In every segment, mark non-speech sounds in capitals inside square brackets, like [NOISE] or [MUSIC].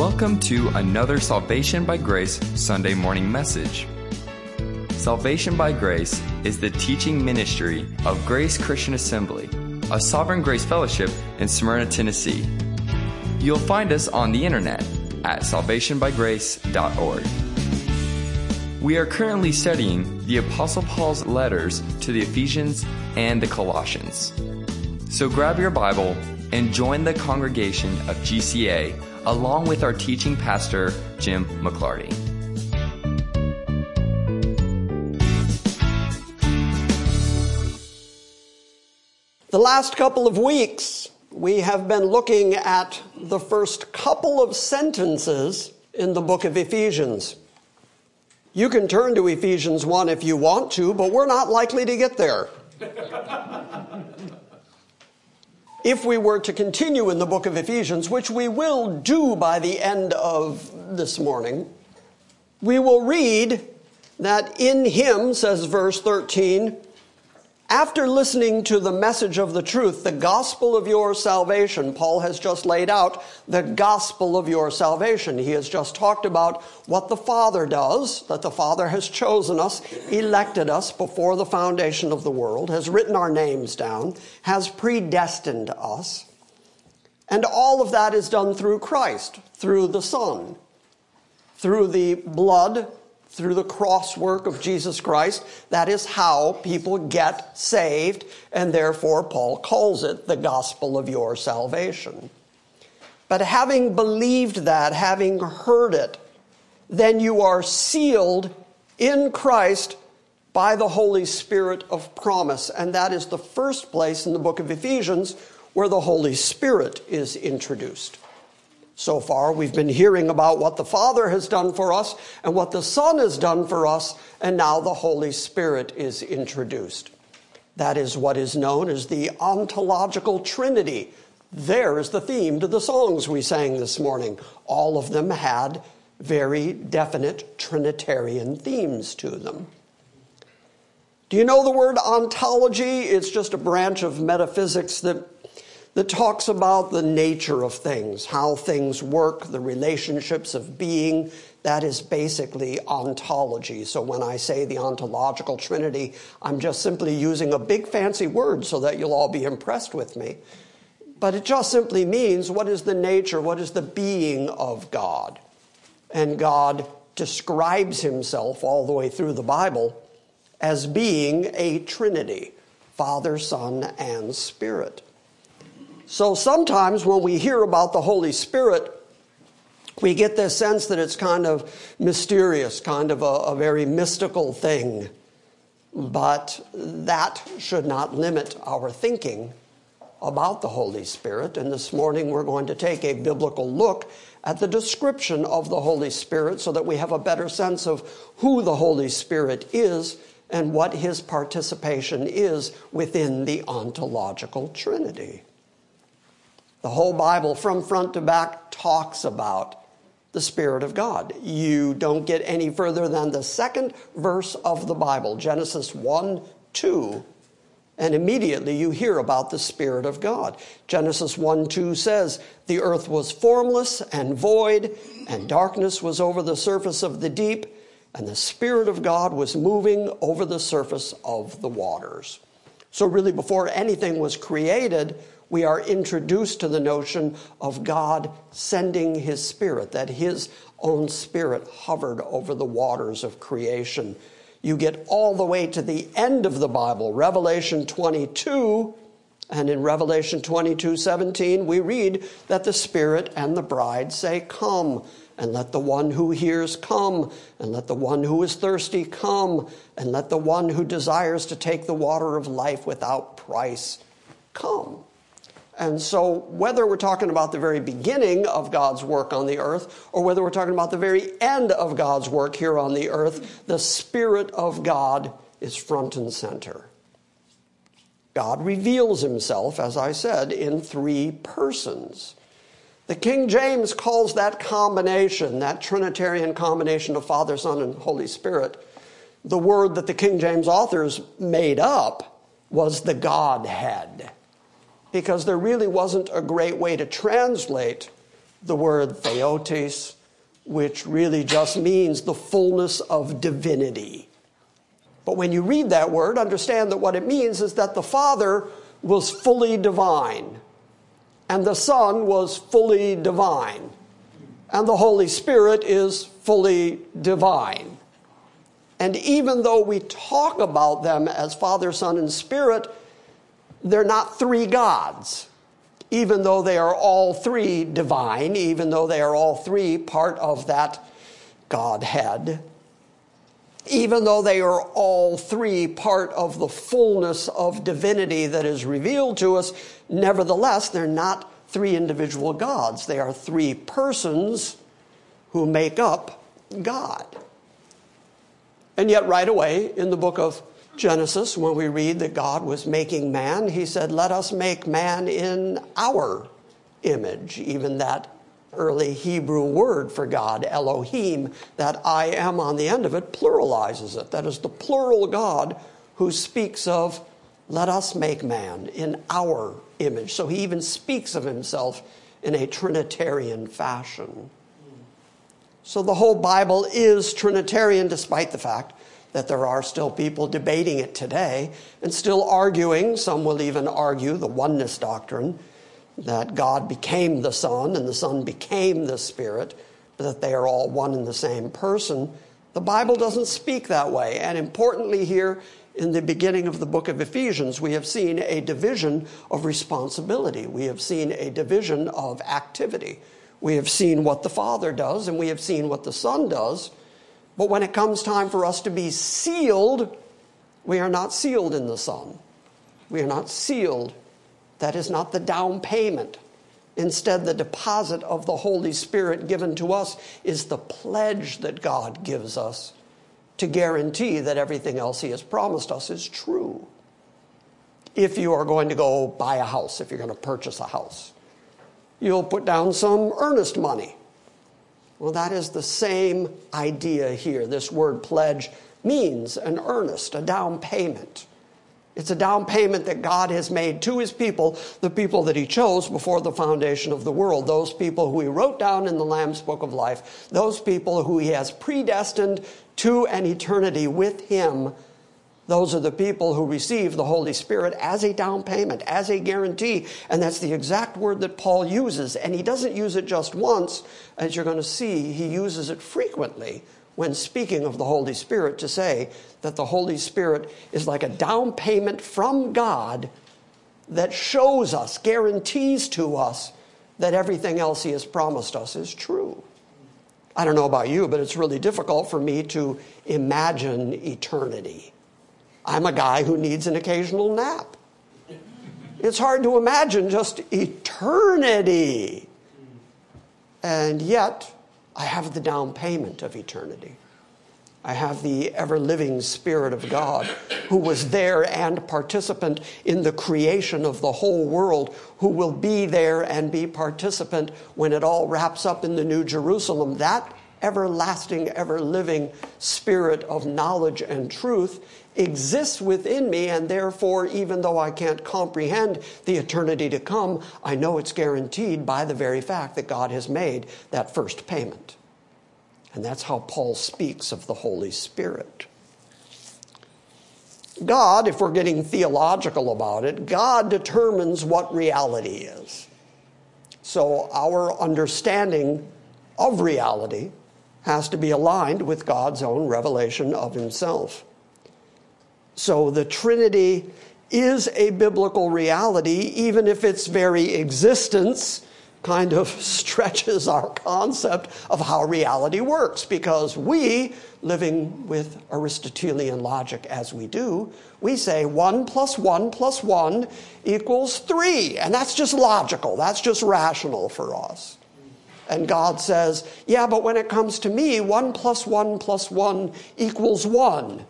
Welcome to another Salvation by Grace Sunday morning message. Salvation by Grace is the teaching ministry of Grace Christian Assembly, a Sovereign Grace Fellowship in Smyrna, Tennessee. You'll find us on the internet at salvationbygrace.org. We are currently studying the Apostle Paul's letters to the Ephesians and the Colossians. So grab your Bible and join the congregation of GCA along with our teaching pastor, Jim McClarty. The last couple of weeks, we have been looking at the first couple of sentences in the book of Ephesians. You can turn to Ephesians 1 if you want to, but we're not likely to get there. If we were to continue in the book of Ephesians, which we will do by the end of this morning, we will read that in him, says verse 13, after listening to the message of the truth, the gospel of your salvation, Paul has just laid out the gospel of your salvation. He has just talked about what the Father does, that the Father has chosen us, elected us before the foundation of the world, has written our names down, has predestined us. And all of that is done through Christ, through the Son, through the blood through the cross work of Jesus Christ. That is how people get saved, and therefore Paul calls it the gospel of your salvation. But having believed that, having heard it, then you are sealed in Christ by the Holy Spirit of promise. And that is the first place in the book of Ephesians where the Holy Spirit is introduced. So far, we've been hearing about what the Father has done for us and what the Son has done for us, and now the Holy Spirit is introduced. That is what is known as the ontological trinity. There is the theme to the songs we sang this morning. All of them had very definite Trinitarian themes to them. Do you know the word ontology? It's just a branch of metaphysics that that talks about the nature of things, how things work, the relationships of being. That is basically ontology. So when I say the ontological trinity, I'm just simply using a big fancy word so that you'll all be impressed with me. But it just simply means what is the nature, what is the being of God? And God describes himself all the way through the Bible as being a trinity Father, Son, and Spirit. So sometimes when we hear about the Holy Spirit, we get this sense that it's kind of mysterious, kind of a, a very mystical thing. But that should not limit our thinking about the Holy Spirit. And this morning we're going to take a biblical look at the description of the Holy Spirit so that we have a better sense of who the Holy Spirit is and what his participation is within the ontological Trinity. The whole Bible, from front to back, talks about the Spirit of God. You don't get any further than the second verse of the Bible, Genesis 1 2, and immediately you hear about the Spirit of God. Genesis 1 2 says, The earth was formless and void, and darkness was over the surface of the deep, and the Spirit of God was moving over the surface of the waters. So, really, before anything was created, we are introduced to the notion of God sending His Spirit, that His own Spirit hovered over the waters of creation. You get all the way to the end of the Bible, Revelation 22, and in Revelation 22 17, we read that the Spirit and the bride say, Come, and let the one who hears come, and let the one who is thirsty come, and let the one who desires to take the water of life without price come. And so, whether we're talking about the very beginning of God's work on the earth, or whether we're talking about the very end of God's work here on the earth, the Spirit of God is front and center. God reveals himself, as I said, in three persons. The King James calls that combination, that Trinitarian combination of Father, Son, and Holy Spirit, the word that the King James authors made up was the Godhead because there really wasn't a great way to translate the word theotes, which really just means the fullness of divinity. But when you read that word, understand that what it means is that the Father was fully divine, and the Son was fully divine, and the Holy Spirit is fully divine. And even though we talk about them as Father, Son, and Spirit, they're not three gods. Even though they are all three divine, even though they are all three part of that Godhead, even though they are all three part of the fullness of divinity that is revealed to us, nevertheless, they're not three individual gods. They are three persons who make up God. And yet, right away in the book of Genesis, when we read that God was making man, he said, Let us make man in our image. Even that early Hebrew word for God, Elohim, that I am on the end of it, pluralizes it. That is the plural God who speaks of, Let us make man in our image. So he even speaks of himself in a Trinitarian fashion. So the whole Bible is Trinitarian, despite the fact that there are still people debating it today and still arguing. Some will even argue the oneness doctrine that God became the Son and the Son became the Spirit, but that they are all one and the same person. The Bible doesn't speak that way. And importantly, here in the beginning of the book of Ephesians, we have seen a division of responsibility. We have seen a division of activity. We have seen what the Father does and we have seen what the Son does. But when it comes time for us to be sealed, we are not sealed in the Son. We are not sealed. That is not the down payment. Instead, the deposit of the Holy Spirit given to us is the pledge that God gives us to guarantee that everything else He has promised us is true. If you are going to go buy a house, if you're going to purchase a house, you'll put down some earnest money. Well, that is the same idea here. This word pledge means an earnest, a down payment. It's a down payment that God has made to his people, the people that he chose before the foundation of the world, those people who he wrote down in the Lamb's Book of Life, those people who he has predestined to an eternity with him those are the people who receive the Holy Spirit as a down payment, as a guarantee. And that's the exact word that Paul uses. And he doesn't use it just once, as you're going to see, he uses it frequently when speaking of the Holy Spirit to say that the Holy Spirit is like a down payment from God that shows us, guarantees to us that everything else he has promised us is true. I don't know about you, but it's really difficult for me to imagine eternity. I'm a guy who needs an occasional nap. It's hard to imagine just eternity. And yet, I have the down payment of eternity. I have the ever living Spirit of God who was there and participant in the creation of the whole world, who will be there and be participant when it all wraps up in the New Jerusalem. That everlasting, ever living Spirit of knowledge and truth exists within me, and therefore, even though I can't comprehend the eternity to come, I know it's guaranteed by the very fact that God has made that first payment. And that's how Paul speaks of the Holy Spirit. God, if we're getting theological about it, God determines what reality is. So our understanding of reality has to be aligned with God's own revelation of Himself. So the Trinity is a biblical reality, even if its very existence kind of [LAUGHS] stretches our concept of how reality works, because we, living with Aristotelian logic as we do, we say 1 plus 1 plus 1 equals 3. And that's just logical, that's just rational for us. And God says, yeah, but when it comes to me, 1 plus 1 plus 1 equals 1.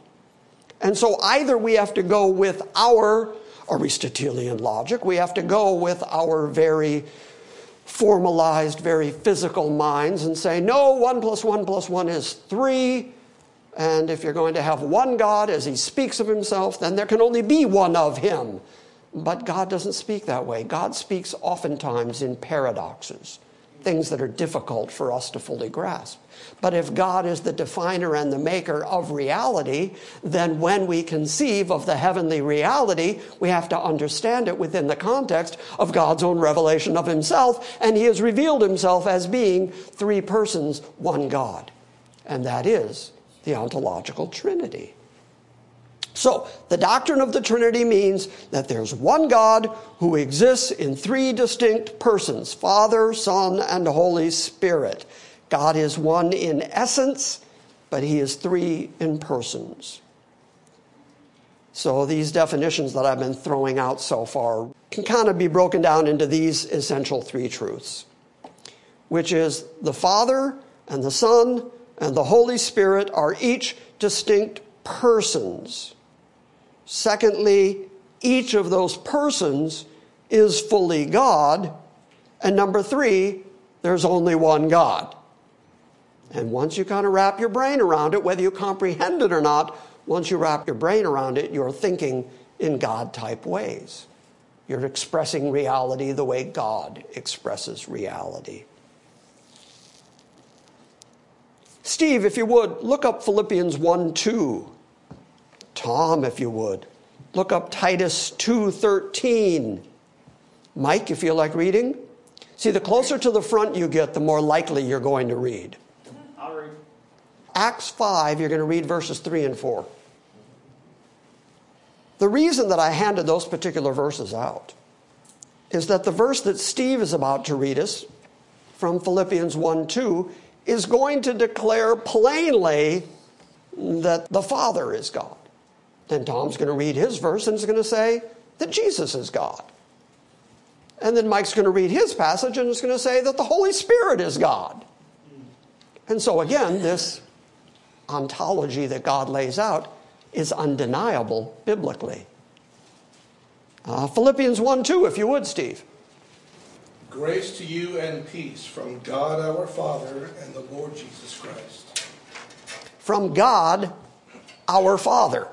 And so either we have to go with our Aristotelian logic, we have to go with our very formalized, very physical minds and say, no, one plus one plus one is three. And if you're going to have one God as he speaks of himself, then there can only be one of him. But God doesn't speak that way. God speaks oftentimes in paradoxes. Things that are difficult for us to fully grasp. But if God is the definer and the maker of reality, then when we conceive of the heavenly reality, we have to understand it within the context of God's own revelation of himself. And he has revealed himself as being three persons, one God. And that is the ontological Trinity. So, the doctrine of the Trinity means that there's one God who exists in three distinct persons Father, Son, and Holy Spirit. God is one in essence, but he is three in persons. So, these definitions that I've been throwing out so far can kind of be broken down into these essential three truths, which is the Father and the Son and the Holy Spirit are each distinct persons. Secondly, each of those persons is fully God. And number three, there's only one God. And once you kind of wrap your brain around it, whether you comprehend it or not, once you wrap your brain around it, you're thinking in God type ways. You're expressing reality the way God expresses reality. Steve, if you would, look up Philippians 1 2. Tom, if you would. Look up Titus 2:13. Mike, if you like reading? See, the closer to the front you get, the more likely you're going to read. I'll read. Acts 5, you're going to read verses 3 and 4. The reason that I handed those particular verses out is that the verse that Steve is about to read us from Philippians 1 2 is going to declare plainly that the Father is God. Then Tom's going to read his verse and is going to say that Jesus is God. And then Mike's going to read his passage and is going to say that the Holy Spirit is God. And so, again, this ontology that God lays out is undeniable biblically. Uh, Philippians 1 2, if you would, Steve. Grace to you and peace from God our Father and the Lord Jesus Christ. From God, our Father.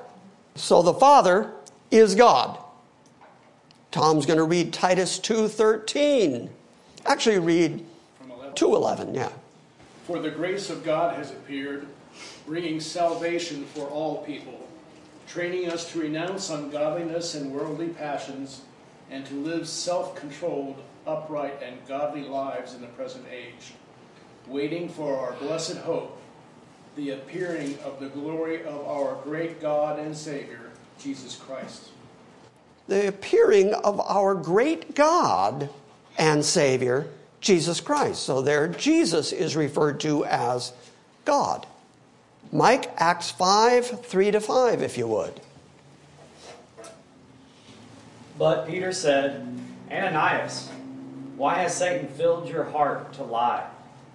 So the Father is God. Tom's going to read Titus 2:13. Actually read 2:11, yeah. For the grace of God has appeared, bringing salvation for all people, training us to renounce ungodliness and worldly passions, and to live self controlled, upright, and godly lives in the present age, waiting for our blessed hope, the appearing of the glory of our great God and Savior, Jesus Christ. The appearing of our great God and Savior, Jesus Christ. So there Jesus is referred to as God. Mike, Acts 5, 3 to 5, if you would. But Peter said, Ananias, why has Satan filled your heart to lie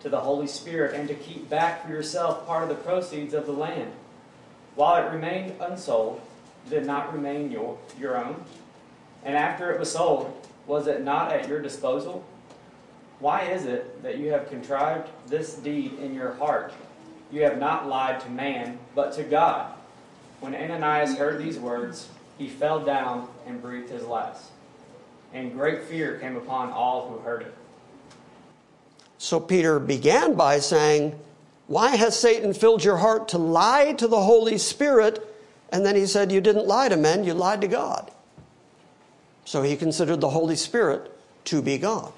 to the Holy Spirit and to keep back for yourself part of the proceeds of the land? While it remained unsold, did not remain your, your own? And after it was sold, was it not at your disposal? Why is it that you have contrived this deed in your heart? You have not lied to man, but to God. When Ananias heard these words, he fell down and breathed his last. And great fear came upon all who heard it. So Peter began by saying, Why has Satan filled your heart to lie to the Holy Spirit? And then he said, You didn't lie to men, you lied to God. So he considered the Holy Spirit to be God.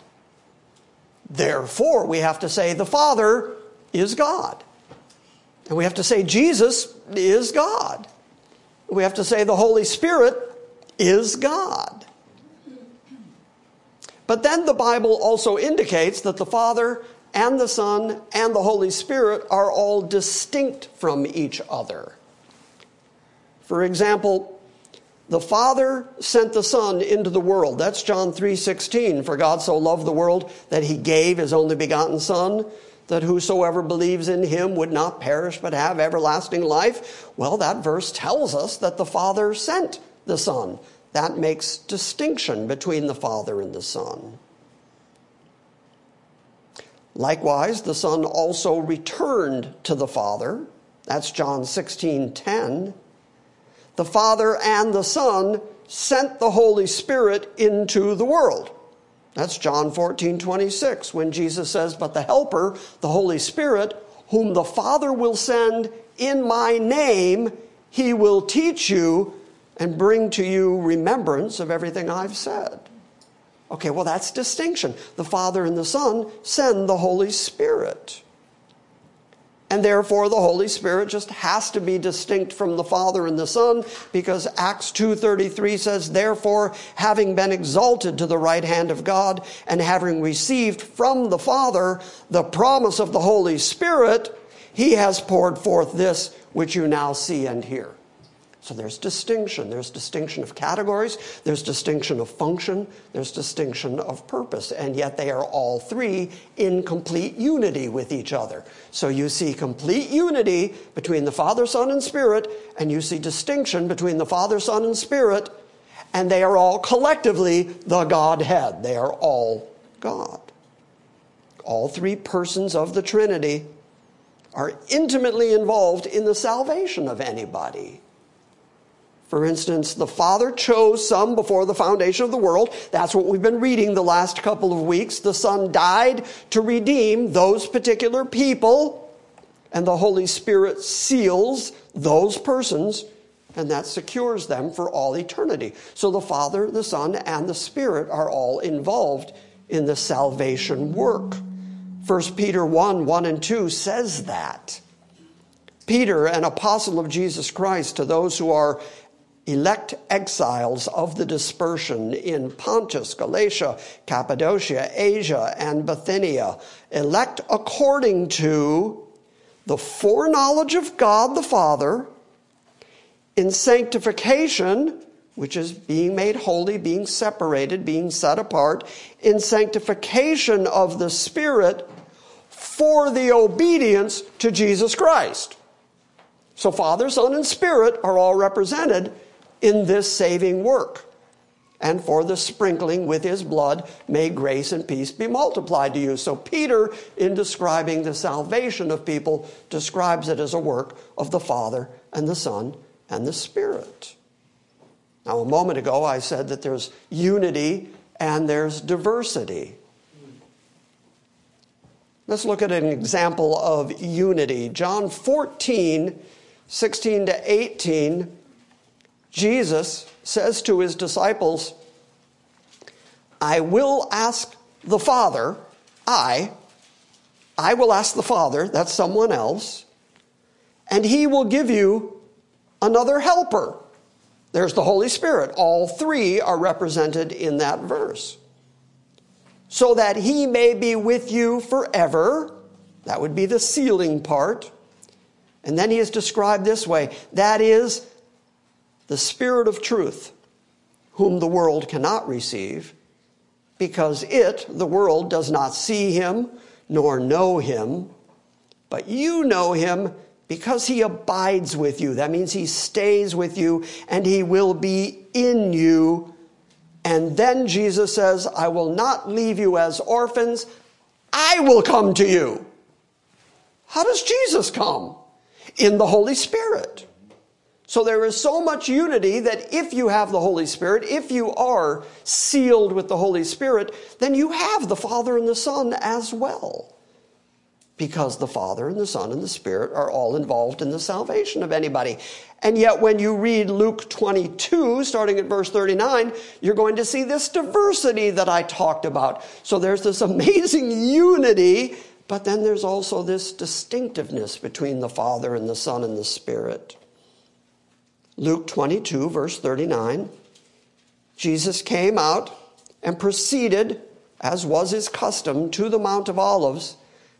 Therefore, we have to say the Father is God. And we have to say Jesus is God. We have to say the Holy Spirit is God. But then the Bible also indicates that the Father and the Son and the Holy Spirit are all distinct from each other. For example, the Father sent the Son into the world. That's John 3:16. For God so loved the world that he gave his only begotten Son, that whosoever believes in him would not perish but have everlasting life. Well, that verse tells us that the Father sent the Son. That makes distinction between the Father and the Son. Likewise, the Son also returned to the Father. That's John 16:10. The Father and the Son sent the Holy Spirit into the world. That's John 14, 26, when Jesus says, But the Helper, the Holy Spirit, whom the Father will send in my name, he will teach you and bring to you remembrance of everything I've said. Okay, well, that's distinction. The Father and the Son send the Holy Spirit. And therefore the Holy Spirit just has to be distinct from the Father and the Son because Acts 2:33 says therefore having been exalted to the right hand of God and having received from the Father the promise of the Holy Spirit he has poured forth this which you now see and hear. So there's distinction. There's distinction of categories, there's distinction of function, there's distinction of purpose, and yet they are all three in complete unity with each other. So you see complete unity between the Father, Son, and Spirit, and you see distinction between the Father, Son, and Spirit, and they are all collectively the Godhead. They are all God. All three persons of the Trinity are intimately involved in the salvation of anybody. For instance, the Father chose some before the foundation of the world. That's what we've been reading the last couple of weeks. The Son died to redeem those particular people, and the Holy Spirit seals those persons, and that secures them for all eternity. So the Father, the Son, and the Spirit are all involved in the salvation work. 1 Peter 1 1 and 2 says that. Peter, an apostle of Jesus Christ, to those who are elect exiles of the dispersion in Pontus, Galatia, Cappadocia, Asia, and Bithynia, elect according to the foreknowledge of God the Father in sanctification, which is being made holy, being separated, being set apart, in sanctification of the Spirit for the obedience to Jesus Christ. So, Father, Son, and Spirit are all represented in this saving work. And for the sprinkling with his blood, may grace and peace be multiplied to you. So, Peter, in describing the salvation of people, describes it as a work of the Father and the Son and the Spirit. Now, a moment ago, I said that there's unity and there's diversity. Let's look at an example of unity. John 14, 16 to 18 Jesus says to his disciples, I will ask the Father, I, I will ask the Father, that's someone else, and he will give you another helper. There's the Holy Spirit. All three are represented in that verse. So that he may be with you forever. That would be the sealing part. And then he is described this way that is, the Spirit of truth, whom the world cannot receive, because it, the world, does not see him nor know him, but you know him because he abides with you. That means he stays with you and he will be in you. And then Jesus says, I will not leave you as orphans, I will come to you. How does Jesus come? In the Holy Spirit. So there is so much unity that if you have the Holy Spirit, if you are sealed with the Holy Spirit, then you have the Father and the Son as well. Because the Father and the Son and the Spirit are all involved in the salvation of anybody. And yet, when you read Luke 22, starting at verse 39, you're going to see this diversity that I talked about. So there's this [LAUGHS] amazing unity, but then there's also this distinctiveness between the Father and the Son and the Spirit. Luke 22, verse 39. Jesus came out and proceeded, as was his custom, to the Mount of Olives,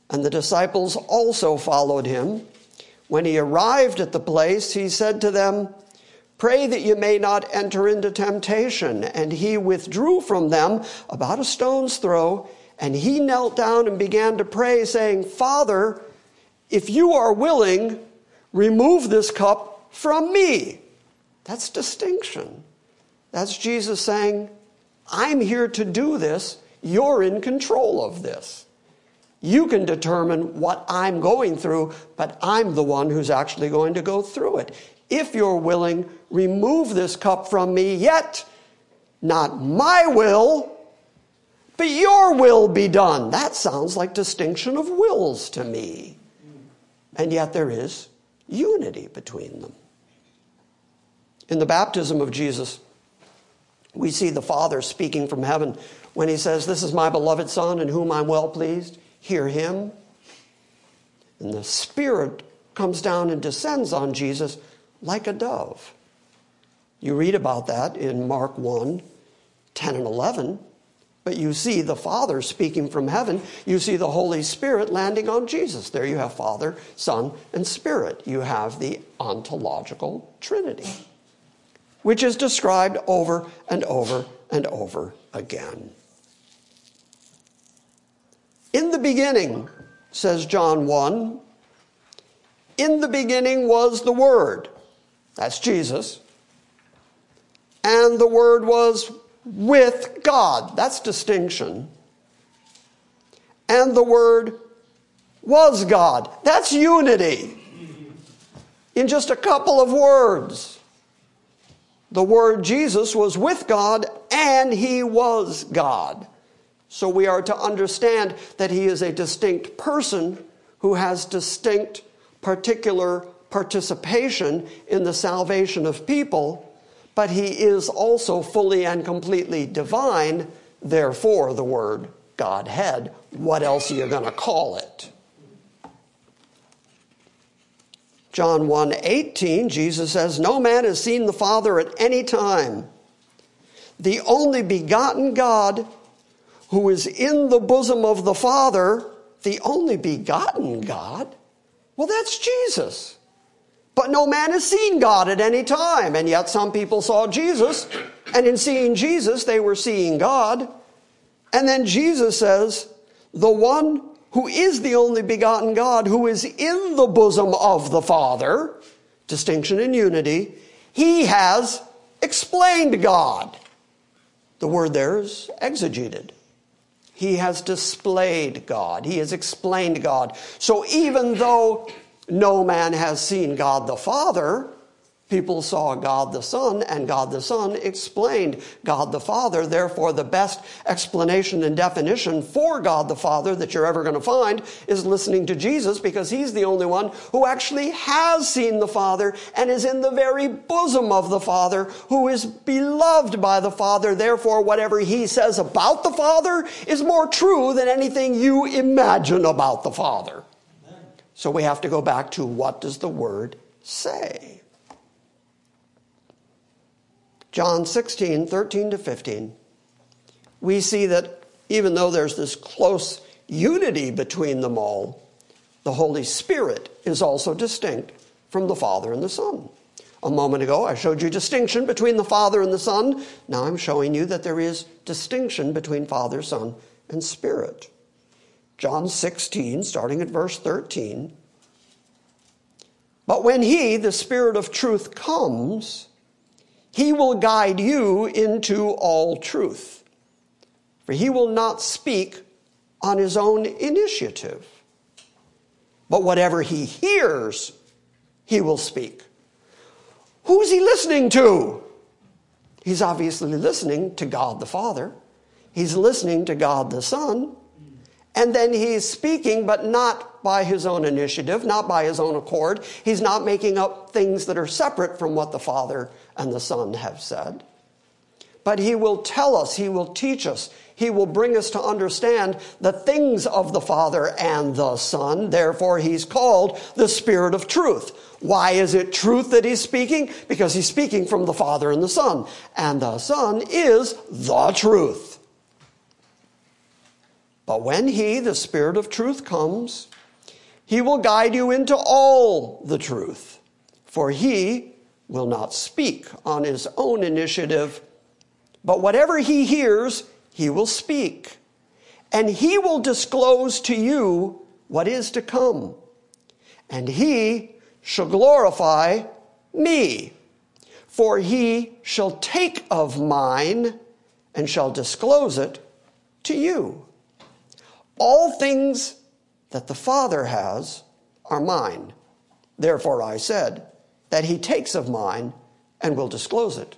and the disciples also followed him. When he arrived at the place, he said to them, Pray that you may not enter into temptation. And he withdrew from them about a stone's throw, and he knelt down and began to pray, saying, Father, if you are willing, remove this cup from me. That's distinction. That's Jesus saying, I'm here to do this. You're in control of this. You can determine what I'm going through, but I'm the one who's actually going to go through it. If you're willing, remove this cup from me, yet not my will, But your will be done. That sounds like distinction of wills to me. And yet there is unity between them. In the baptism of Jesus, we see the Father speaking from heaven when he says, This is my beloved Son in whom I'm well pleased. Hear him. And the Spirit comes down and descends on Jesus like a dove. You read about that in Mark 1 10 and 11. But you see the Father speaking from heaven. You see the Holy Spirit landing on Jesus. There you have Father, Son, and Spirit. You have the ontological Trinity, which is described over and over and over again. In the beginning, says John 1, in the beginning was the Word. That's Jesus. And the Word was with God. That's distinction. And the Word was God. That's unity. In just a couple of words. The Word Jesus was with God and He was God. So we are to understand that He is a distinct person who has distinct, particular participation in the salvation of people but he is also fully and completely divine, therefore, the word Godhead. What else are you going to call it? John 1 18, Jesus says, No man has seen the Father at any time. The only begotten God who is in the bosom of the Father, the only begotten God, well, that's Jesus. But no man has seen God at any time. And yet some people saw Jesus, and in seeing Jesus, they were seeing God. And then Jesus says, The one who is the only begotten God, who is in the bosom of the Father, distinction and unity, he has explained God. The word there is exegeted. He has displayed God. He has explained God. So even though no man has seen God the Father. People saw God the Son, and God the Son explained God the Father. Therefore, the best explanation and definition for God the Father that you're ever going to find is listening to Jesus because he's the only one who actually has seen the Father and is in the very bosom of the Father, who is beloved by the Father. Therefore, whatever he says about the Father is more true than anything you imagine about the Father. So we have to go back to what does the word say? John 16, 13 to 15. We see that even though there's this close unity between them all, the Holy Spirit is also distinct from the Father and the Son. A moment ago, I showed you distinction between the Father and the Son. Now I'm showing you that there is distinction between Father, Son, and Spirit. John 16, starting at verse 13. But when He, the Spirit of truth, comes, He will guide you into all truth. For He will not speak on His own initiative, but whatever He hears, He will speak. Who's He listening to? He's obviously listening to God the Father. He's listening to God the Son. And then he's speaking, but not by his own initiative, not by his own accord. He's not making up things that are separate from what the Father and the Son have said. But he will tell us, he will teach us, he will bring us to understand the things of the Father and the Son. Therefore, he's called the Spirit of truth. Why is it truth that he's speaking? Because he's speaking from the Father and the Son. And the Son is the truth. But when He, the Spirit of truth, comes, He will guide you into all the truth. For He will not speak on His own initiative, but whatever He hears, He will speak. And He will disclose to you what is to come. And He shall glorify me. For He shall take of mine and shall disclose it to you. All things that the Father has are mine. Therefore I said that he takes of mine and will disclose it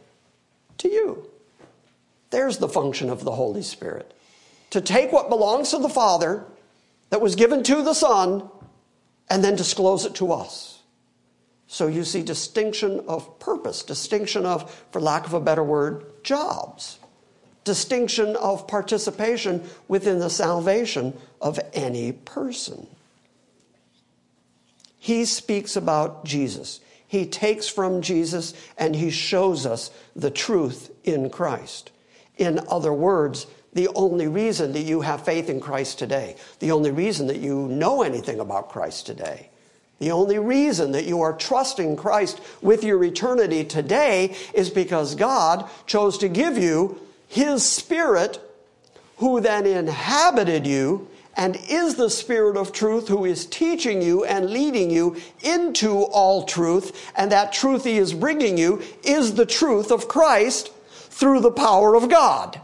to you. There's the function of the Holy Spirit. to take what belongs to the Father that was given to the Son and then disclose it to us. So you see distinction of purpose, distinction of, for lack of a better word, jobs, distinction of participation within the salvation of any person. He speaks about Jesus. He takes from Jesus and he shows us the truth in Christ. In other words, the only reason that you have faith in Christ today, the only reason that you know anything about Christ today, the only reason that you are trusting Christ with your eternity today is because God chose to give you His Spirit, who then inhabited you and is the Spirit of truth who is teaching you and leading you into all truth. And that truth He is bringing you is the truth of Christ through the power of God.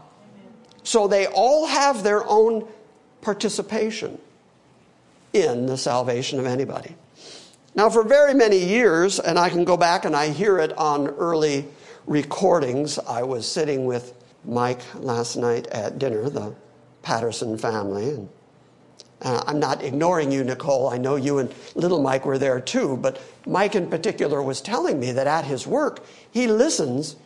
So they all have their own participation in the salvation of anybody. Now, for very many years, and I can go back and I hear it on early recordings, I was sitting with Mike last night at dinner, the Patterson family, and uh, I'm not ignoring you, Nicole. I know you and little Mike were there too, but Mike in particular was telling me that at his work, he listens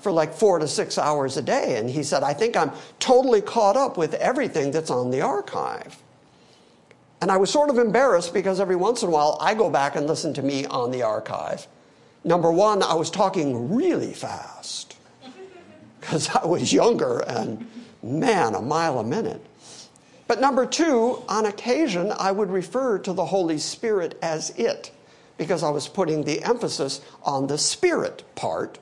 for like four to six hours a day. And he said, I think I'm totally caught up with everything that's on the archive. And I was sort of embarrassed because every once in a while I go back and listen to me on the archive. Number one, I was talking really fast [LAUGHS] because I was younger and man, a mile a minute. But number two, on occasion, I would refer to the Holy Spirit as it because I was putting the emphasis on the Spirit part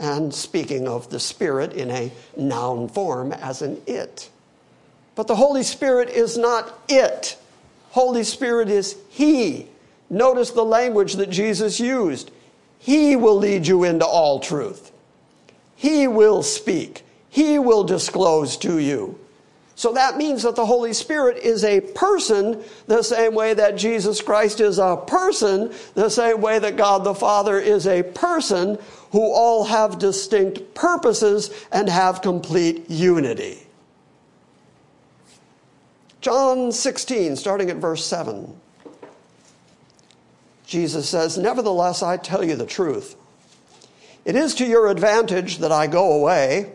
and speaking of the Spirit in a noun form as an it. But the Holy Spirit is not it. Holy Spirit is He. Notice the language that Jesus used. He will lead you into all truth. He will speak. He will disclose to you. So that means that the Holy Spirit is a person the same way that Jesus Christ is a person, the same way that God the Father is a person, who all have distinct purposes and have complete unity. John 16, starting at verse 7. Jesus says, Nevertheless, I tell you the truth. It is to your advantage that I go away.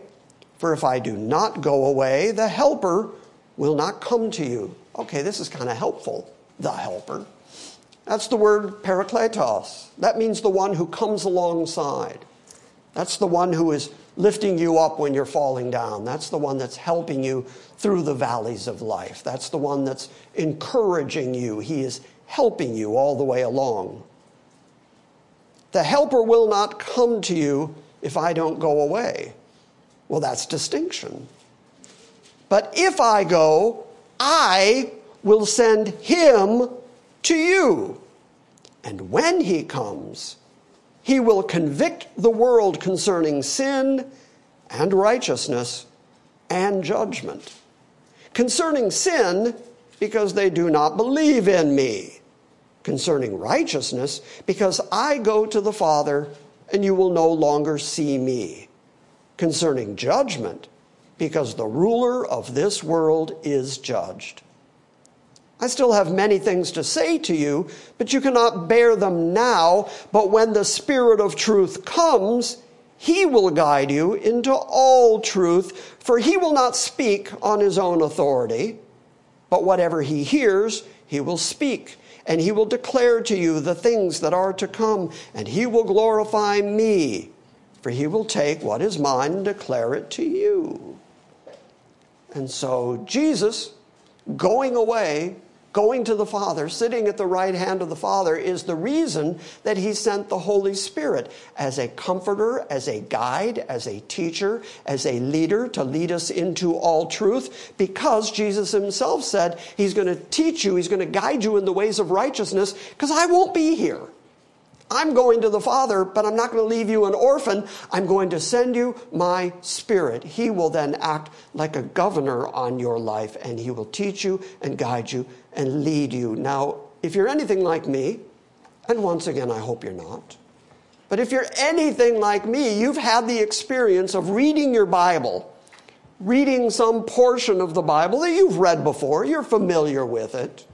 For if I do not go away, the Helper will not come to you. Okay, this is kind of helpful, the Helper. That's the word parakletos. That means the one who comes alongside. That's the one who is lifting you up when you're falling down. That's the one that's helping you through the valleys of life. That's the one that's encouraging you. He is helping you all the way along. The helper will not come to you if I don't go away. Well, that's distinction. But if I go, I will send him to you. And when he comes, he will convict the world concerning sin and righteousness and judgment. Concerning sin, because they do not believe in me. Concerning righteousness, because I go to the Father and you will no longer see me concerning judgment, because the ruler of this world is judged. I still have many things to say to you, but you cannot bear them now. But when the Spirit of truth comes, he will guide you into all truth, for he will not speak on his own authority, but whatever he hears, he will speak, and he will declare to you the things that are to come, and he will glorify me for he will take what is mine and declare it to you. And so Jesus going away, going to the Father, sitting at the right hand of the Father, is the reason that he sent the Holy Spirit as a comforter, as a guide, as a teacher, as a leader to lead us into all truth, because Jesus himself said he's going to teach you, he's going to guide you in the ways of righteousness, because I won't be here. I'm going to the Father, but I'm not going to leave you an orphan. I'm going to send you my Spirit. He will then act like a governor on your life, and He will teach you and guide you and lead you. Now, if you're anything like me, and once again, I hope you're not, but if you're anything like me, you've had the experience of reading your Bible reading some portion of the Bible that you've read before, you're familiar with it.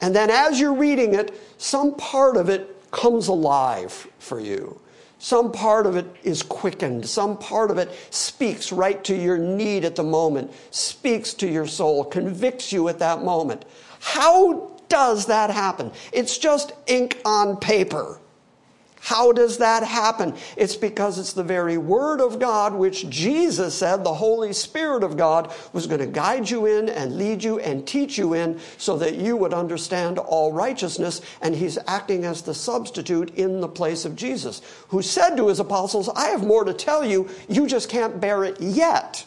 And then as you're reading it, some part of it comes alive for you. Some part of it is quickened. Some part of it speaks right to your need at the moment, speaks to your soul, convicts you at that moment. How does that happen? It's just ink on paper. How does that happen? It's because it's the very Word of God, which Jesus said the Holy Spirit of God was going to guide you in and lead you and teach you in so that you would understand all righteousness. And He's acting as the substitute in the place of Jesus, who said to His apostles, I have more to tell you, you just can't bear it yet.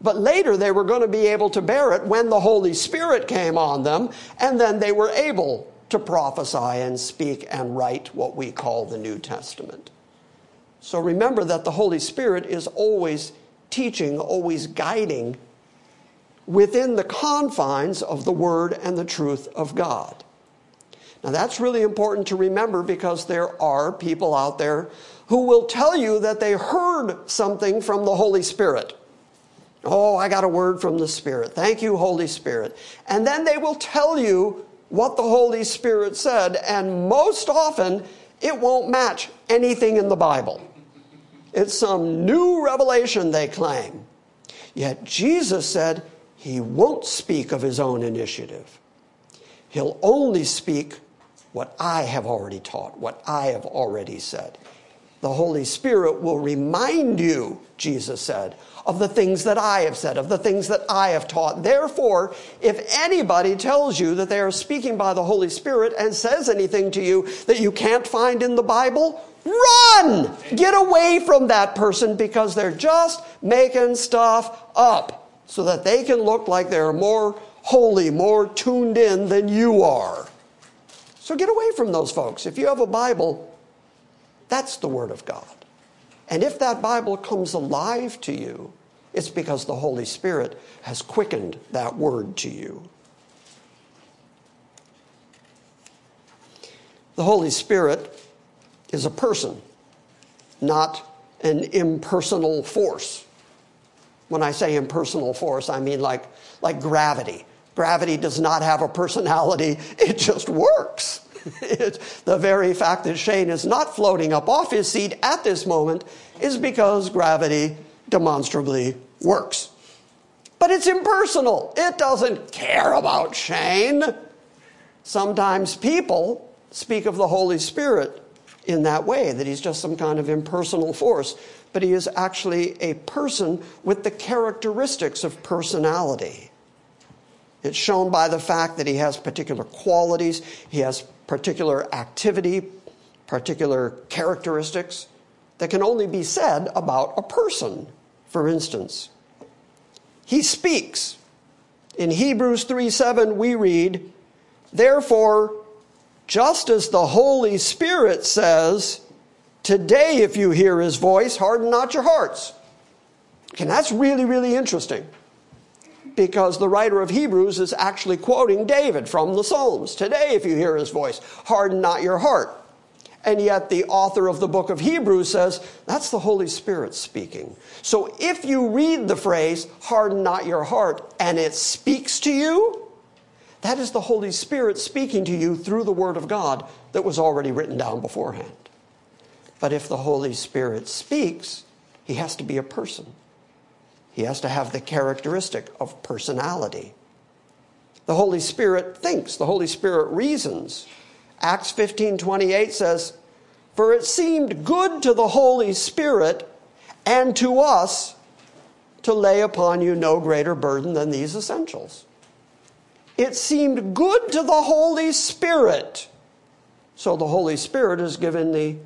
But later they were going to be able to bear it when the Holy Spirit came on them, and then they were able to prophesy and speak and write what we call the New Testament. So remember that the Holy Spirit is always teaching, always guiding within the confines of the Word and the truth of God. Now, that's really important to remember because there are people out there who will tell you that they heard something from the Holy Spirit. Oh, I got a word from the Spirit. Thank you, Holy Spirit. And then they will tell you what the Holy Spirit said, and most often it won't match anything in the Bible. It's some new revelation they claim. Yet Jesus said he won't speak of his own initiative. He'll only speak what I have already taught, what I have already said. The Holy Spirit will remind you, Jesus said, of the things that I have said, of the things that I have taught. Therefore, if anybody tells you that they are speaking by the Holy Spirit and says anything to you that you can't find in the Bible, run! Get away from that person because they're just making stuff up so that they can look like they're more holy, more tuned in than you are. So get away from those folks. If you have a Bible, that's the Word of God. And if that Bible comes alive to you, it's because the Holy Spirit has quickened that word to you. The Holy Spirit is a person, not an impersonal force. When I say impersonal force, I mean like, like gravity. Gravity does not have a personality, [LAUGHS] it just works. [LAUGHS] the very fact that Shane is not floating up off his seat at this moment is because gravity demonstrably works. But it's impersonal. It doesn't care about Shane. Sometimes people speak of the Holy Spirit in that way, that he's just some kind of impersonal force, but he is actually a person with the characteristics of personality. It's shown by the fact that he has particular qualities, he has particular activity, particular characteristics that can only be said about a person, for instance. He speaks. In Hebrews 3 7, we read, Therefore, just as the Holy Spirit says, Today, if you hear his voice, harden not your hearts. And that's really, really interesting because the writer of Hebrews is actually quoting David from the Psalms. Today, if you hear his voice, harden not your heart. And yet, the author of the book of Hebrews says that's the Holy Spirit speaking. So, if you read the phrase, harden not your heart, and it speaks to you, that is the Holy Spirit speaking to you through the Word of God that was already written down beforehand. But if the Holy Spirit speaks, he has to be a person. He has to have the characteristic of personality. The Holy Spirit thinks, the Holy Spirit reasons. Acts 15 28 says, For it seemed good to the Holy Spirit and to us to lay upon you no greater burden than these essentials. It seemed good to the Holy Spirit. So the Holy Spirit is given the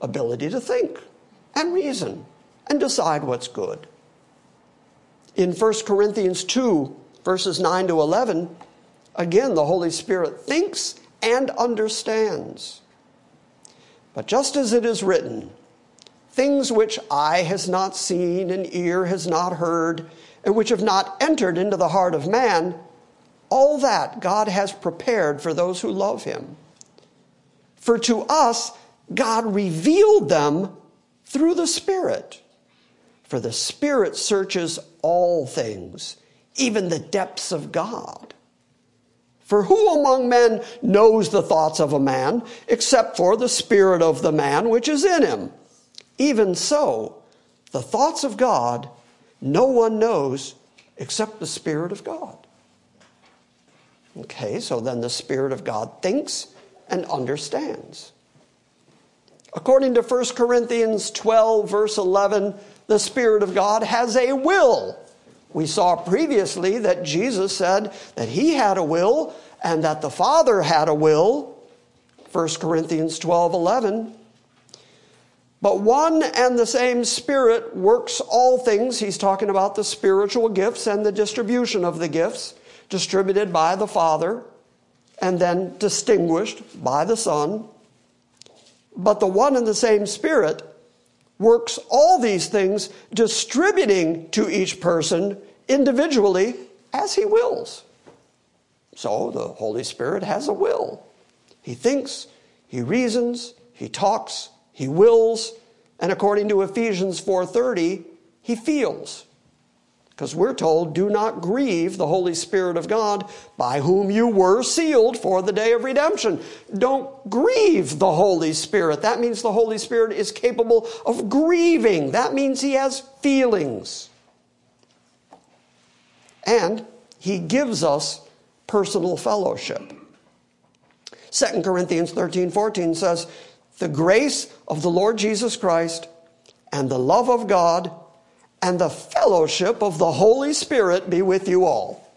ability to think and reason and decide what's good. In 1 Corinthians 2, verses 9 to 11, again, the Holy Spirit thinks and understands. But just as it is written, things which eye has not seen and ear has not heard, and which have not entered into the heart of man, all that God has prepared for those who love him. For to us, God revealed them through the Spirit. For the Spirit searches all things, even the depths of God. For who among men knows the thoughts of a man except for the Spirit of the man which is in him? Even so, the thoughts of God no one knows except the Spirit of God. Okay, so then the Spirit of God thinks and understands. According to 1 Corinthians 12, verse 11, the Spirit of God has a will. We saw previously that Jesus said that he had a will and that the Father had a will. 1 Corinthians 12, 11. But one and the same Spirit works all things. He's talking about the spiritual gifts and the distribution of the gifts, distributed by the Father and then distinguished by the Son. But the one and the same Spirit works all these things, distributing to each person individually as he wills. So the Holy Spirit has a will. He thinks, he reasons, he talks, he wills, and according to Ephesians 4:30, he feels. Because we're told, do not grieve the Holy Spirit of God by whom you were sealed for the day of redemption. Don't grieve the Holy Spirit. That means the Holy Spirit is capable of grieving. That means he has feelings. And he gives us personal fellowship. 2 Corinthians 13 14 says, The grace of the Lord Jesus Christ and the love of God and the fellowship of the Holy Spirit be with you all.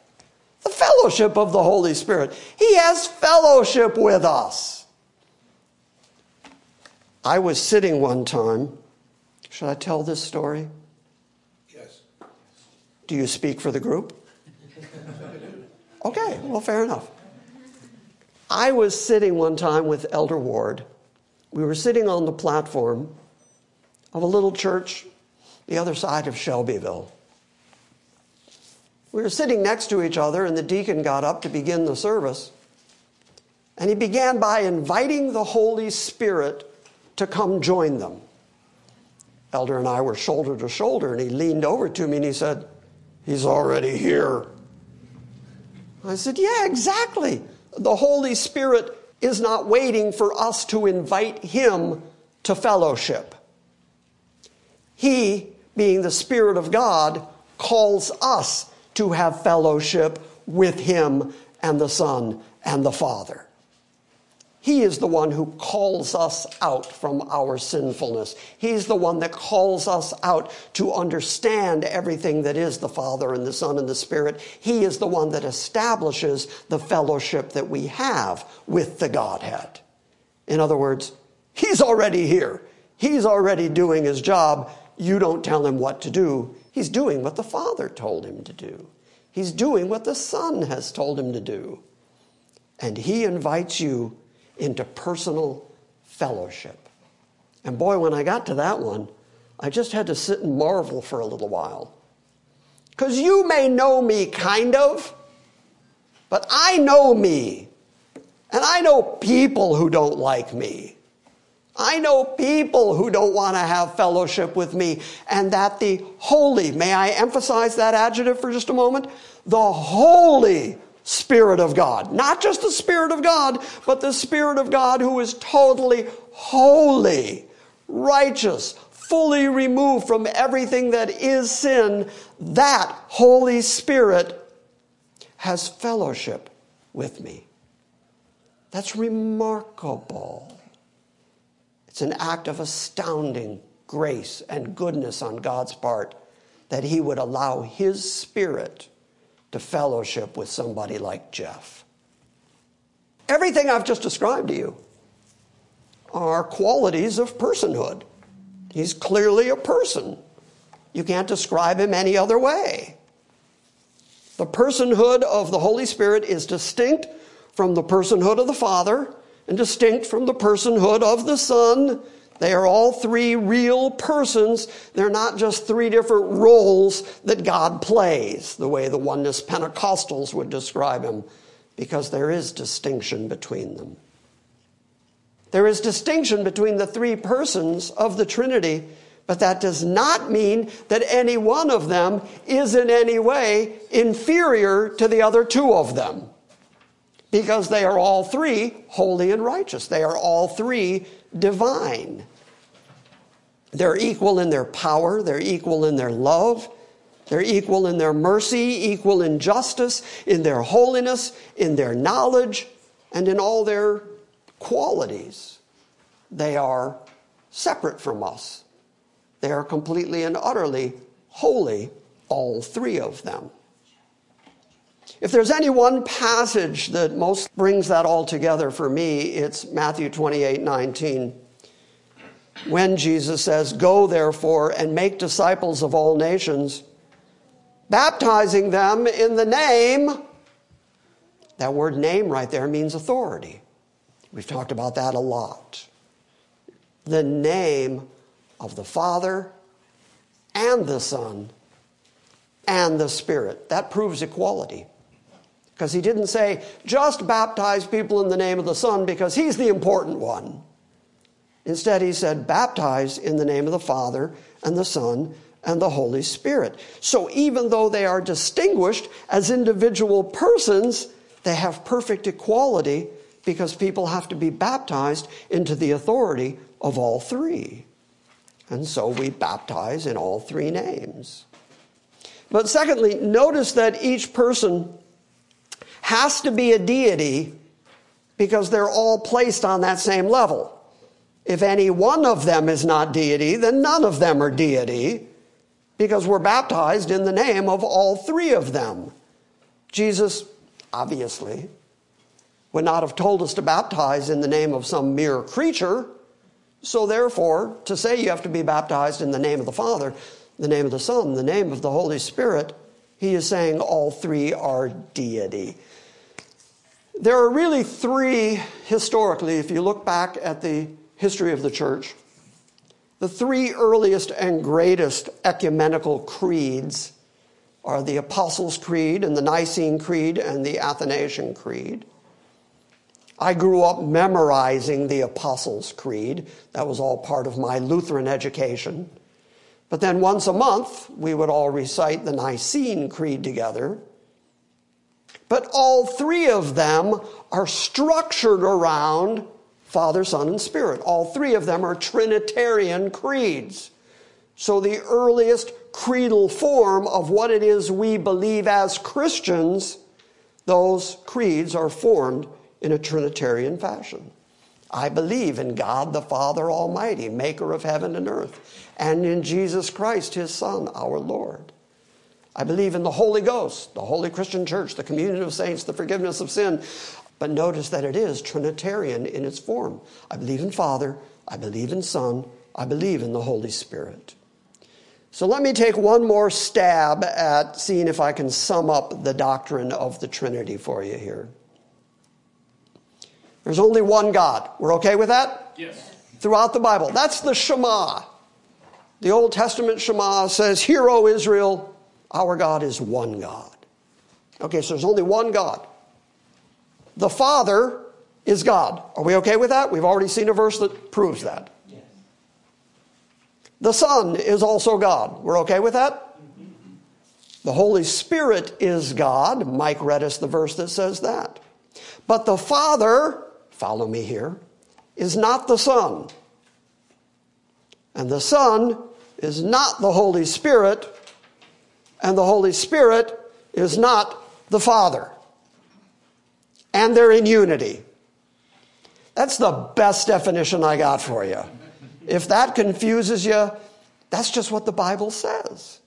The fellowship of the Holy Spirit. He has fellowship with us. I was sitting one time. Should I tell this story? Yes. Do you speak for the group? Okay, well, fair enough. I was sitting one time with Elder Ward. We were sitting on the platform of a little church the other side of Shelbyville. We were sitting next to each other, and the deacon got up to begin the service. And he began by inviting the Holy Spirit to come join them. Elder and I were shoulder to shoulder, and he leaned over to me and he said, He's already here. I said, Yeah, exactly. The Holy Spirit is not waiting for us to invite him to fellowship. He being the Spirit of God, calls us to have fellowship with Him and the Son and the Father. He is the one who calls us out from our sinfulness. He's the one that calls us out to understand everything that is the Father and the Son and the Spirit. He is the one that establishes the fellowship that we have with the Godhead. In other words, He's already here. He's already doing His job. You don't tell him what to do. He's doing what the Father told him to do. He's doing what the Son has told him to do. And he invites you into personal fellowship. And boy, when I got to that one, I just had to sit and marvel for a little while. Because you may know me kind of, but I know me. And I know people who don't like me. I know people who don't want to have fellowship with me, and that the holy, may I emphasize that adjective for just a moment? The Holy Spirit of God, not just the Spirit of God, but the Spirit of God who is totally holy, righteous, fully removed from everything that is sin, that Holy Spirit has fellowship with me. That's remarkable. It's an act of astounding grace and goodness on God's part that He would allow His Spirit to fellowship with somebody like Jeff. Everything I've just described to you are qualities of personhood. He's clearly a person. You can't describe him any other way. The personhood of the Holy Spirit is distinct from the personhood of the Father and distinct from the personhood of the Son. They are all three real persons. They're not just three different roles that God plays, the way the Oneness Pentecostals would describe him, because there is distinction between them. There is distinction between the three persons of the Trinity But that does not mean that any one of them is in any way inferior to the other two of them. Because they are all three holy and righteous. They are all three divine. They're equal in their power, they're equal in their love, they're equal in their mercy, equal in justice, in their holiness, in their knowledge, and in all their qualities. They are separate from us. They are completely and utterly holy, all three of them. If there's any one passage that most brings that all together for me, it's Matthew 28 19. When Jesus says, Go therefore and make disciples of all nations, baptizing them in the name, that word name right there means authority. We've talked about that a lot. The name of the Father and the Son and the Spirit. That proves equality. Because he didn't say, just baptize people in the name of the Son because he's the important one. Instead, he said, baptize in the name of the Father and the Son and the Holy Spirit. So even though they are distinguished as individual persons, they have perfect equality because people have to be baptized into the authority of all three. And so we baptize in all three names. But secondly, notice that each person has to be a deity because they're all placed on that same level. If any one of them is not deity, then none of them are deity because we're baptized in the name of all three of them. Jesus, obviously, would not have told us to baptize in the name of some mere creature so, therefore, to say you have to be baptized in the name of the Father, the name of the Son, the name of the Holy Spirit, he is saying all three are deity. There are really three, historically, if you look back at the history of the church, the three earliest and greatest ecumenical creeds are the Apostles' Creed and the Nicene Creed and the Athanasian Creed. I grew up memorizing the Apostles' Creed. That was all part of my Lutheran education. But then once a month, we would all recite the Nicene Creed together. But all three of them are structured around Father, Son, and Spirit. All three of them are Trinitarian creeds. So the earliest creedal form of what it is we believe as Christians, those creeds are formed in a Trinitarian fashion. I believe in God the Father Almighty, maker of heaven and earth, and in Jesus Christ, his Son, our Lord. I believe in the Holy Ghost, the Holy Christian Church, the communion of saints, the forgiveness of sin. But notice that it is Trinitarian in its form. I believe in Father, I believe in Son, I believe in the Holy Spirit. So let me take one more stab at seeing if I can sum up the doctrine of the Trinity for you here. There's only one God. We're okay with that? Yes. Throughout the Bible. That's the Shema. The Old Testament Shema says, Hear, O Israel, our God is one God. Okay, so there's only one God. The Father is God. Are we okay with that? We've already seen a verse that proves that. Yes. The Son is also God. We're okay with that? The Holy Spirit is God. Mike read us the verse that says that. But the Father follow me here, is not the Son. And the Son is not the Holy Spirit, and the Holy Spirit is not the Father. And they're in unity. That's the best definition I got for you. If that confuses you, that's just what the Bible says.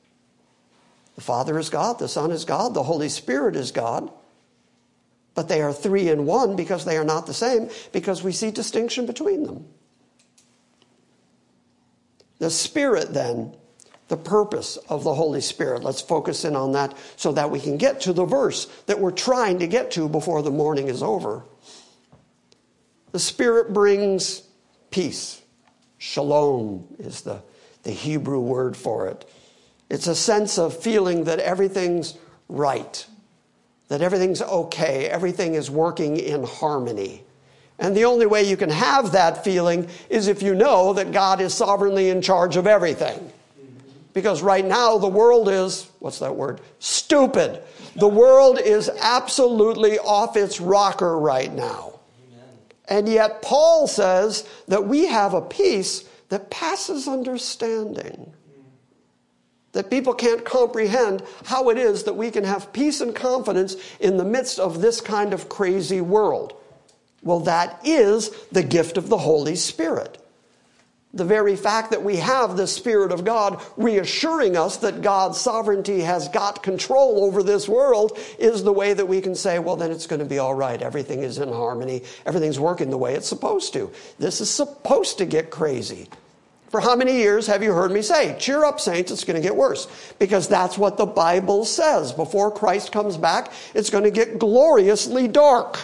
The Father is God, the Son is God, the Holy Spirit is God. But they are three in one because they are not the same, because we see distinction between them. The Spirit, then, the purpose of the Holy Spirit, let's focus in on that so that we can get to the verse that we're trying to get to before the morning is over. The Spirit brings peace. Shalom is the, the Hebrew word for it. It's a sense of feeling that everything's right, that everything's okay, everything is working in harmony. And the only way you can have that feeling is if you know that God is sovereignly in charge of everything. Because right now the world is, what's that word? Stupid. The world is absolutely off its rocker right now. And yet Paul says that we have a peace that passes understanding. That people can't comprehend how it is that we can have peace and confidence in the midst of this kind of crazy world. Well, that is the gift of the Holy Spirit. The very fact that we have the Spirit of God reassuring us that God's sovereignty has got control over this world is the way that we can say, well, then it's going to be all right. Everything is in harmony. Everything's working the way it's supposed to. This is supposed to get crazy. For how many years have you heard me say, cheer up, saints, it's going to get worse? Because that's what the Bible says. Before Christ comes back, it's going to get gloriously dark.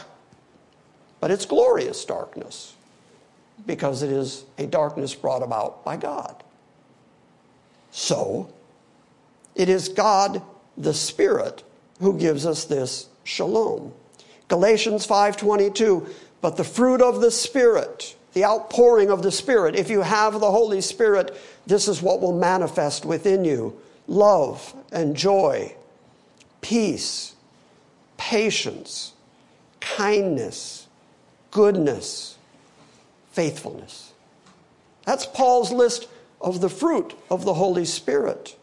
But it's glorious darkness because it is a darkness brought about by God. So, it is God the Spirit who gives us this shalom. Galatians 5:22, but the fruit of the Spirit, the outpouring of the Spirit, if you have the Holy Spirit, this is what will manifest within you: love and joy, peace, patience, kindness, goodness, faithfulness. That's Paul's list of the fruit of the Holy Spirit.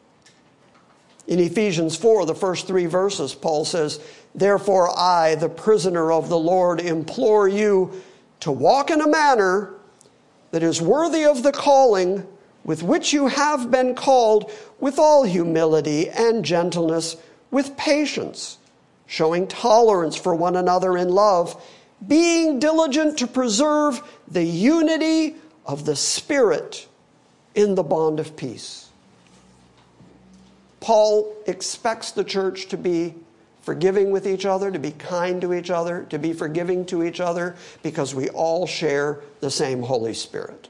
In Ephesians 4, the first three verses, Paul says, Therefore, I, the prisoner of the Lord, implore you to walk in a manner that is worthy of the calling with which you have been called, with all humility and gentleness, with patience, showing tolerance for one another in love being diligent to preserve the unity of the Spirit in the bond of peace. Paul expects the church to be forgiving with each other, to be kind to each other, to be forgiving to each other, because we all share the same Holy Spirit.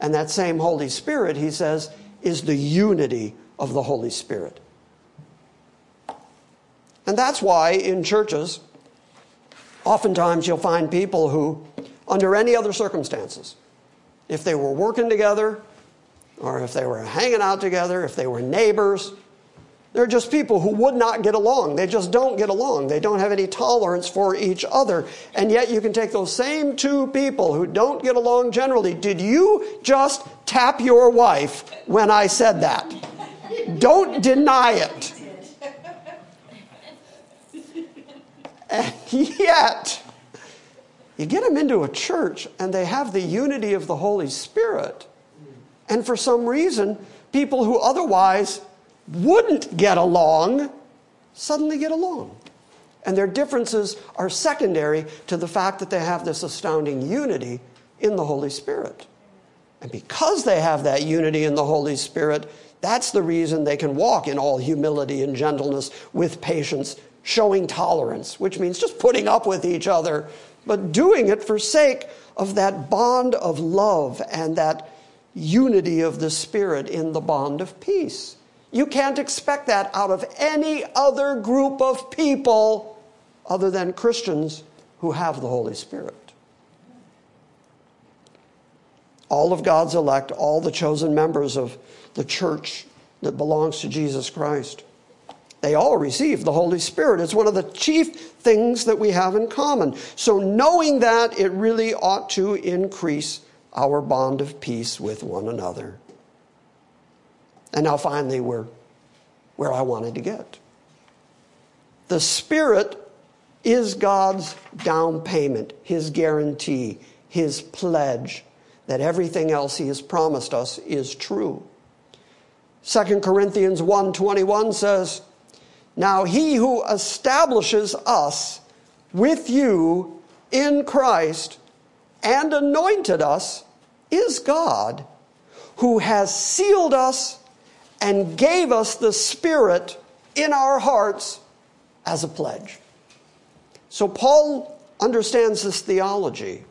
And that same Holy Spirit, he says, is the unity of the Holy Spirit. And that's why in churches, Oftentimes, you'll find people who, under any other circumstances, if they were working together, or if they were hanging out together, if they were neighbors, they're just people who would not get along. They just don't get along. They don't have any tolerance for each other. And yet, you can take those same two people who don't get along generally. Did you just tap your wife when I said that? Don't deny it. And yet, you get them into a church and they have the unity of the Holy Spirit. And for some reason, people who otherwise wouldn't get along suddenly get along. And their differences are secondary to the fact that they have this astounding unity in the Holy Spirit. And because they have that unity in the Holy Spirit, that's the reason they can walk in all humility and gentleness with patience showing tolerance, which means just putting up with each other, but doing it for sake of that bond of love and that unity of the Spirit in the bond of peace. You can't expect that out of any other group of people other than Christians who have the Holy Spirit. All of God's elect, all the chosen members of the church that belongs to Jesus Christ they all receive the Holy Spirit. It's one of the chief things that we have in common. So, knowing that, it really ought to increase our bond of peace with one another. And now, finally, we're where I wanted to get. The Spirit is God's down payment, His guarantee, His pledge that everything else He has promised us is true. 2 Corinthians 1:21 says, now, he who establishes us with you in Christ and anointed us is God, who has sealed us and gave us the Spirit in our hearts as a pledge. So, Paul understands this theology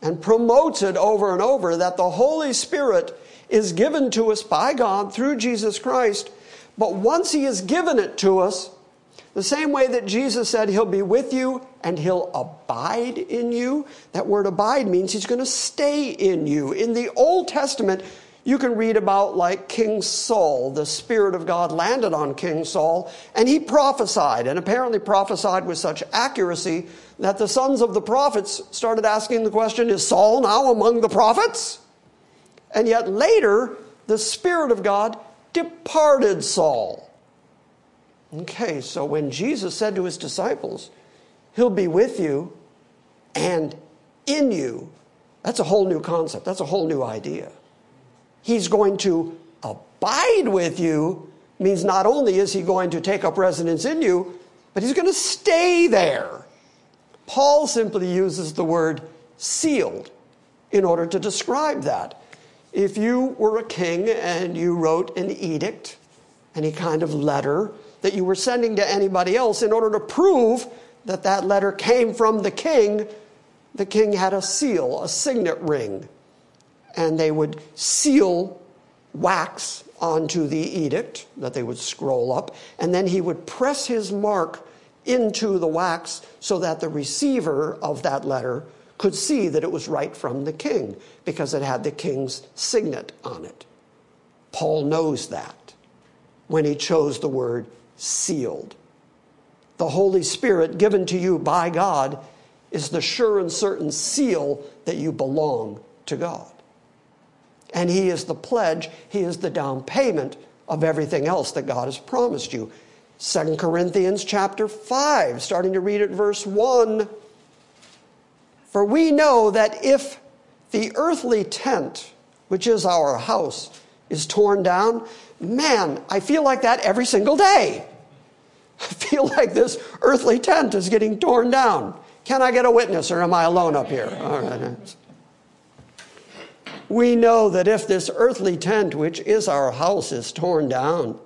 and promotes it over and over that the Holy Spirit is given to us by God through Jesus Christ but once He has given it to us, The same way that Jesus said he'll be with you and he'll abide in you. That word abide means he's going to stay in you. In the Old Testament, you can read about like King Saul. The Spirit of God landed on King Saul and he prophesied, and apparently prophesied with such accuracy that the sons of the prophets started asking the question Is Saul now among the prophets? And yet later, the Spirit of God departed Saul. Okay, so when Jesus said to his disciples, He'll be with you and in you, that's a whole new concept. That's a whole new idea. He's going to abide with you, means not only is he going to take up residence in you, but he's going to stay there. Paul simply uses the word sealed in order to describe that. If you were a king and you wrote an edict, any kind of letter that you were sending to anybody else in order to prove that that letter came from the king, the king had a seal, a signet ring, and they would seal wax onto the edict that they would scroll up, and then he would press his mark into the wax so that the receiver of that letter could see that it was right from the king because it had the king's signet on it. Paul knows that when he chose the word sealed. The Holy Spirit given to you by God is the sure and certain seal that you belong to God. And He is the pledge, He is the down payment of everything else that God has promised you. 2 Corinthians chapter 5, starting to read at verse 1. For we know that if the earthly tent, which is our house, is torn down, man, I feel like that every single day. I feel like this earthly tent is getting torn down. Can I get a witness or am I alone up here? All right. We know that if this earthly tent, which is our house, is torn down,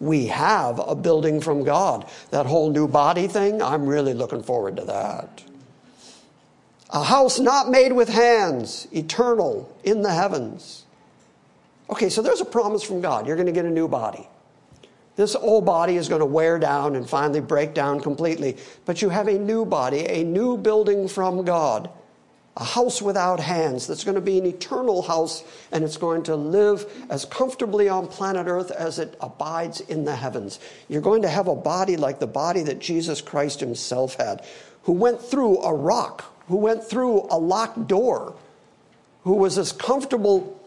we have a building from God. That whole new body thing, I'm really looking forward to that. A house not made with hands, eternal in the heavens. Okay, so there's a promise from God. You're going to get a new body. This old body is going to wear down and finally break down completely. But you have a new body, a new building from God a house without hands that's going to be an eternal house and it's going to live as comfortably on planet Earth as it abides in the heavens. You're going to have a body like the body that Jesus Christ himself had, who went through a rock, who went through a locked door, who was as comfortable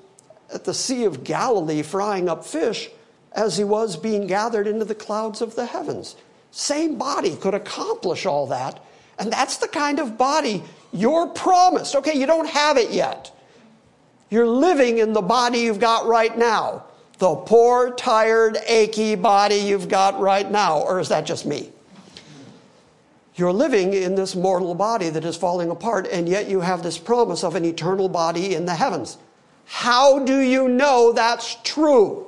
at the Sea of Galilee frying up fish as he was being gathered into the clouds of the heavens. Same body could accomplish all that. And that's the kind of body you're promised. Okay, you don't have it yet. You're living in the body you've got right now. The poor, tired, achy body you've got right now. Or is that just me? You're living in this mortal body that is falling apart, and yet you have this promise of an eternal body in the heavens. How do you know that's true?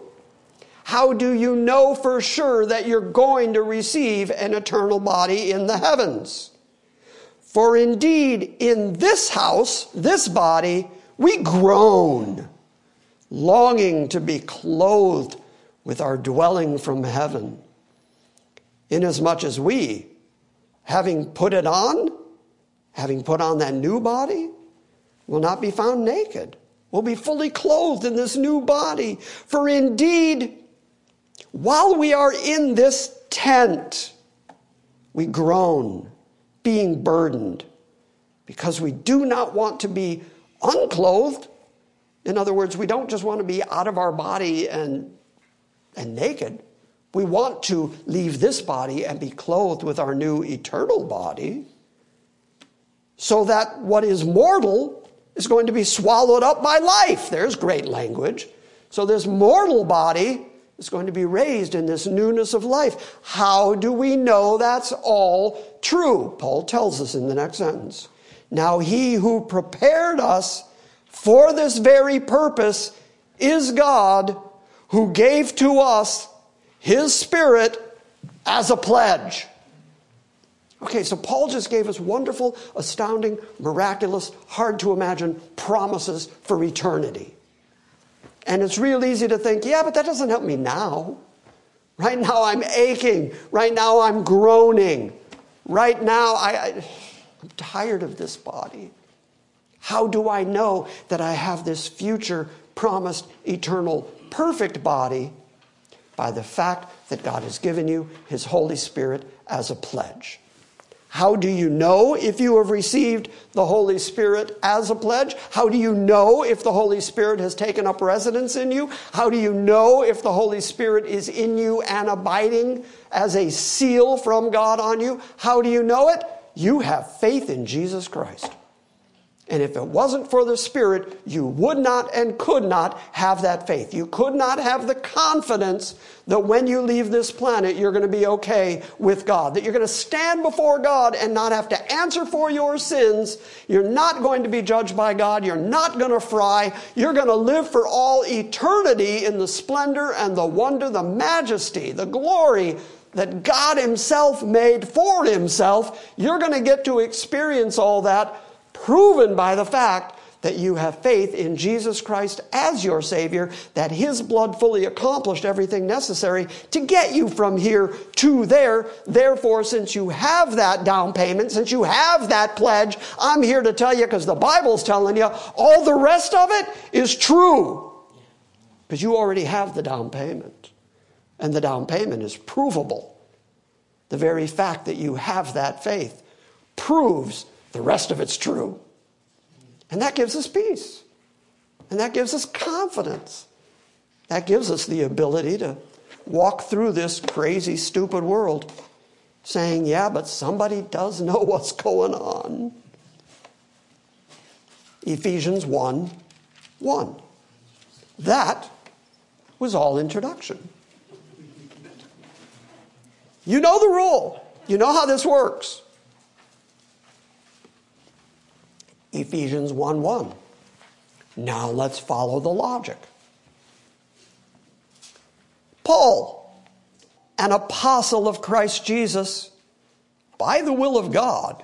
How do you know for sure that you're going to receive an eternal body in the heavens? For indeed, in this house, this body, we groan, longing to be clothed with our dwelling from heaven. Inasmuch as we, having put it on, having put on that new body, will not be found naked. We'll be fully clothed in this new body. For indeed, while we are in this tent, we groan being burdened because we do not want to be unclothed. In other words, we don't just want to be out of our body and, and naked. We want to leave this body and be clothed with our new eternal body so that what is mortal is going to be swallowed up by life. There's great language. So, this mortal body is going to be raised in this newness of life. How do we know that's all true? Paul tells us in the next sentence. Now, he who prepared us for this very purpose is God who gave to us his spirit as a pledge. Okay, so Paul just gave us wonderful, astounding, miraculous, hard to imagine promises for eternity. And it's real easy to think, yeah, but that doesn't help me now. Right now I'm aching. Right now I'm groaning. Right now I, I, I'm tired of this body. How do I know that I have this future promised eternal perfect body? By the fact that God has given you His Holy Spirit as a pledge. How do you know if you have received the Holy Spirit as a pledge? How do you know if the Holy Spirit has taken up residence in you? How do you know if the Holy Spirit is in you and abiding as a seal from God on you? How do you know it? You have faith in Jesus Christ. And if it wasn't for the Spirit, you would not and could not have that faith. You could not have the confidence that when you leave this planet, you're going to be okay with God, that you're going to stand before God and not have to answer for your sins. You're not going to be judged by God. You're not going to fry. You're going to live for all eternity in the splendor and the wonder, the majesty, the glory that God Himself made for Himself. You're going to get to experience all that proven by the fact that you have faith in Jesus Christ as your Savior, that His blood fully accomplished everything necessary to get you from here to there. Therefore, since you have that down payment, since you have that pledge, I'm here to tell you, because the Bible's telling you, all the rest of it is true. Because you already have the down payment. And the down payment is provable. The very fact that you have that faith proves the rest of it's true. And that gives us peace. And that gives us confidence. That gives us the ability to walk through this crazy, stupid world saying, yeah, but somebody does know [LAUGHS] what's going on. Ephesians 1 1. That was all introduction. You know the rule, you know how this works. Ephesians 1 1. Now let's follow the logic. Paul, an apostle of Christ Jesus, by the will of God,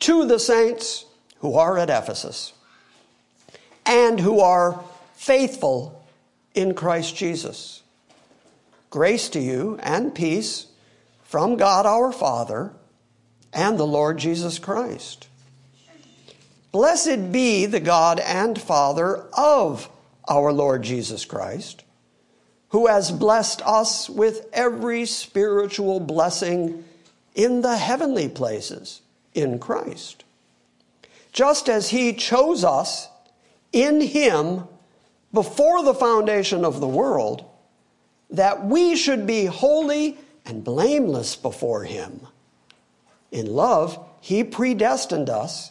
to the saints who are at Ephesus and who are faithful in Christ Jesus. Grace to you and peace from God our Father and the Lord Jesus Christ. Blessed be the God and Father of our Lord Jesus Christ, who has blessed us with every spiritual blessing in the heavenly places in Christ. Just as he chose us in him before the foundation of the world, that we should be holy and blameless before him. In love, he predestined us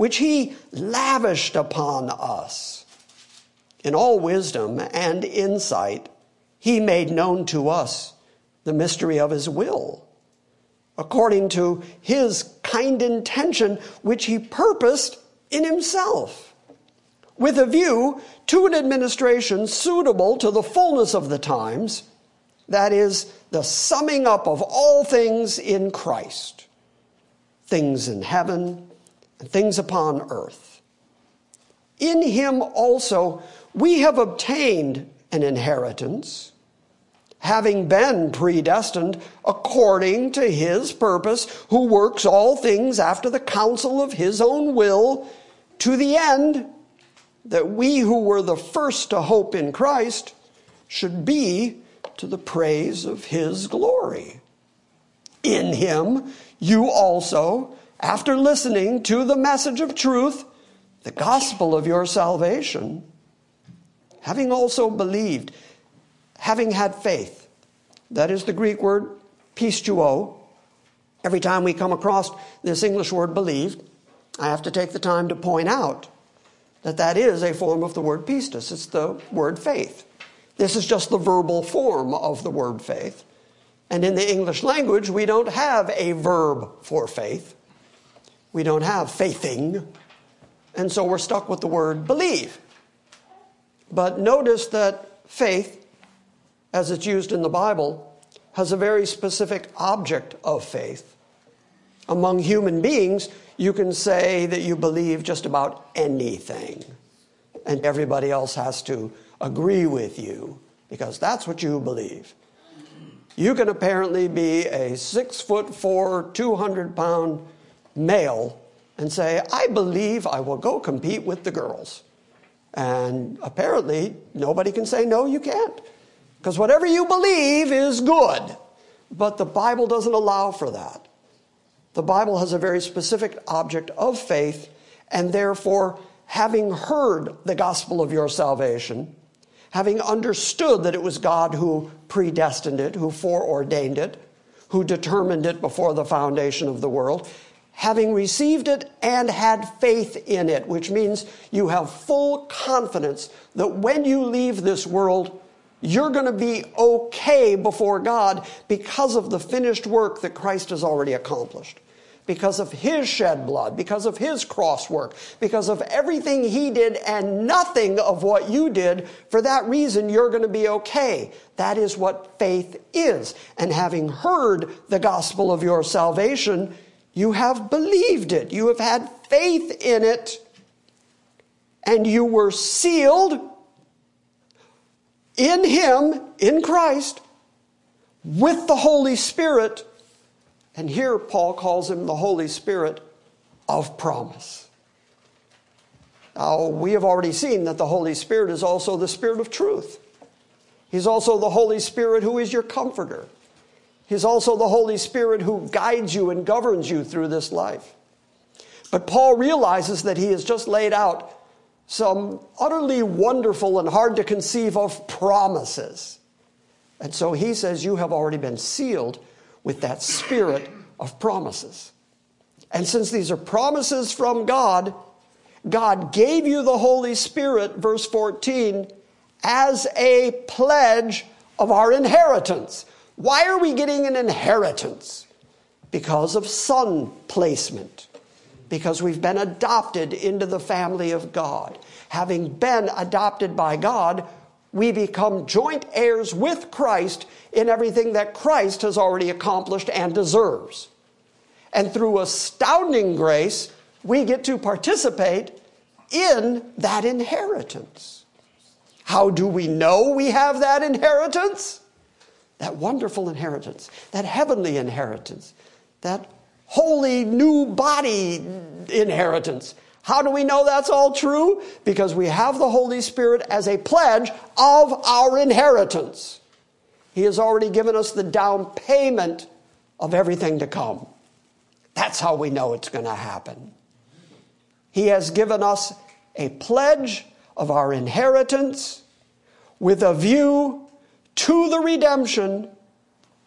which he lavished upon us. In all wisdom and insight, he made known to us the mystery of his will, according to his kind intention, which he purposed in himself, with a view to an administration suitable to the fullness of the times, that is, the summing up of all things in Christ, things in heaven things upon earth. In him also we have obtained an inheritance, having been predestined according to his purpose, who works all things after the counsel of his own will, to the end that we who were the first to hope in Christ should be to the praise of his glory. In him you also after listening to the message of truth, the gospel of your salvation, having also believed, having had faith, that is the Greek word pisteuo. Every time we come across this English word believed, I have to take the time to point out that that is a form of the word pistis. It's the word faith. This is just the verbal form of the word faith. And in the English language, we don't have a verb for faith. We don't have faithing. And so we're stuck with the word believe. But notice that faith, as it's used in the Bible, has a very specific object of faith. Among human beings, you can say that you believe just about anything, and everybody else has to agree with you because that's what you believe. You can apparently be a six foot four, 200 pound male and say, I believe I will go compete with the girls. And apparently, nobody can say, no, you can't. Because whatever you believe is good. But the Bible doesn't allow for that. The Bible has a very specific object of faith, and therefore, having heard the gospel of your salvation, having understood that it was God who predestined it, who foreordained it, who determined it before the foundation of the world, having received it and had faith in it, which means you have full confidence that when you leave this world, you're going to be okay before God because of the finished work that Christ has already accomplished because of his shed blood, because of his cross work, because of everything he did and nothing of what you did. For that reason, you're going to be okay. That is what faith is. And having heard the gospel of your salvation, you have believed it. You have had faith in it. And you were sealed in him, in Christ, with the Holy Spirit and here Paul calls him the Holy Spirit of promise. Now, we have already seen that the Holy Spirit is also the Spirit of truth. He's also the Holy Spirit who is your comforter. He's also the Holy Spirit who guides you and governs you through this life. But Paul realizes that he has just laid out some utterly wonderful and hard to conceive of promises. And so he says, You have already been sealed with that spirit of promises. And since these are promises from God, God gave you the Holy Spirit, verse 14, as a pledge of our inheritance. Why are we getting an inheritance? Because of son placement. Because we've been adopted into the family of God. Having been adopted by God, we become joint heirs with Christ in everything that Christ has already accomplished and deserves. And through astounding grace, we get to participate in that inheritance. How do we know we have that inheritance? That wonderful inheritance, that heavenly inheritance, that holy new body inheritance how do we know that's all true? Because we have the Holy Spirit as a pledge of our inheritance. He has already given us the down payment of everything to come. That's how we know it's going to happen. He has given us a pledge of our inheritance with a view to the redemption.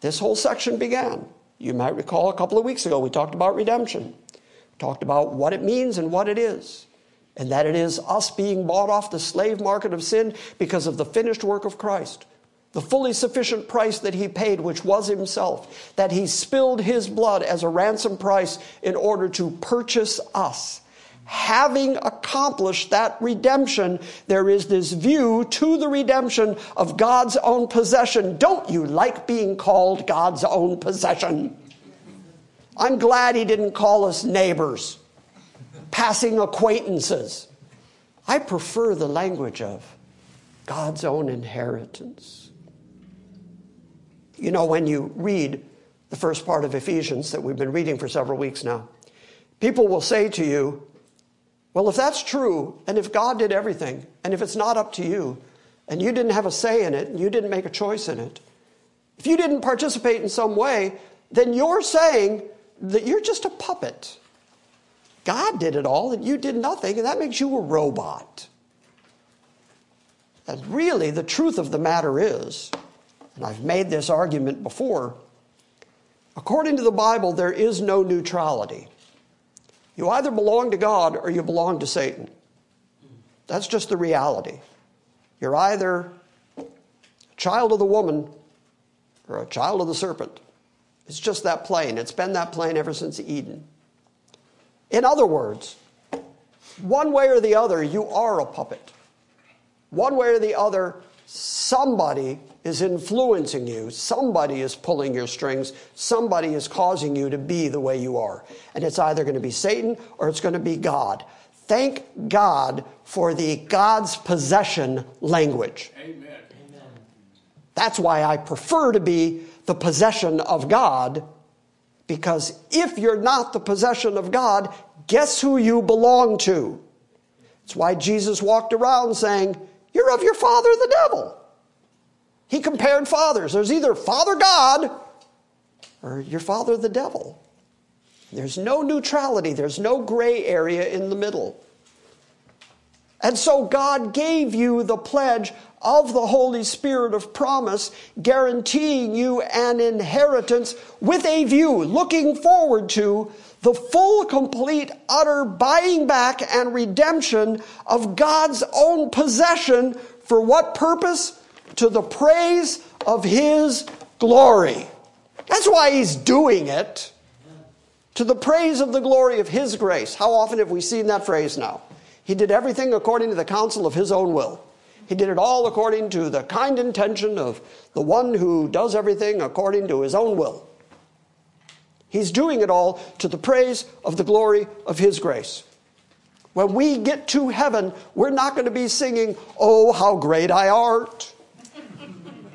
This whole section began. You might recall a couple of weeks ago we talked about redemption talked about what it means and what it is. And that it is us being bought off the slave market of sin because of the finished work of Christ. The fully sufficient price that he paid, which was himself. That he spilled his blood as a ransom price in order to purchase us. Having accomplished that redemption, there is this view to the redemption of God's own possession. Don't you like being called God's own possession? I'm glad he didn't call us neighbors, passing acquaintances. I prefer the language of God's own inheritance. You know, when you read the first part of Ephesians that we've been reading for several weeks now, people will say to you, well, if that's true, and if God did everything, and if it's not up to you, and you didn't have a say in it, and you didn't make a choice in it, if you didn't participate in some way, then you're saying that you're just a puppet. God did it all, and you did nothing, and that makes you a robot. And really, the truth of the matter is, and I've made this argument before, according to the Bible, there is no neutrality. You either belong to God or you belong to Satan. That's just the reality. You're either a child of the woman or a child of the serpent. It's just that plain. It's been that plain ever since Eden. In other words, one way or the other, you are a puppet. One way or the other, somebody is influencing you, somebody is pulling your strings, somebody is causing you to be the way you are. And it's either going to be Satan or it's going to be God. Thank God for the God's possession language. Amen. That's why I prefer to be the possession of God, because if you're not the possession of God, guess who you belong to? It's why Jesus walked around saying, You're of your father, the devil. He compared fathers. There's either Father God or your father, the devil. There's no neutrality, there's no gray area in the middle. And so God gave you the pledge of the Holy Spirit of promise, guaranteeing you an inheritance with a view, looking forward to the full, complete, utter buying back and redemption of God's own possession. For what purpose? To the praise of His glory. That's why He's doing it. To the praise of the glory of His grace. How often have we seen that phrase now? He did everything according to the counsel of His own will. He did it all according to the kind intention of the one who does everything according to his own will. He's doing it all to the praise of the glory of his grace. When we get to heaven, we're not going to be singing, Oh, how great I art.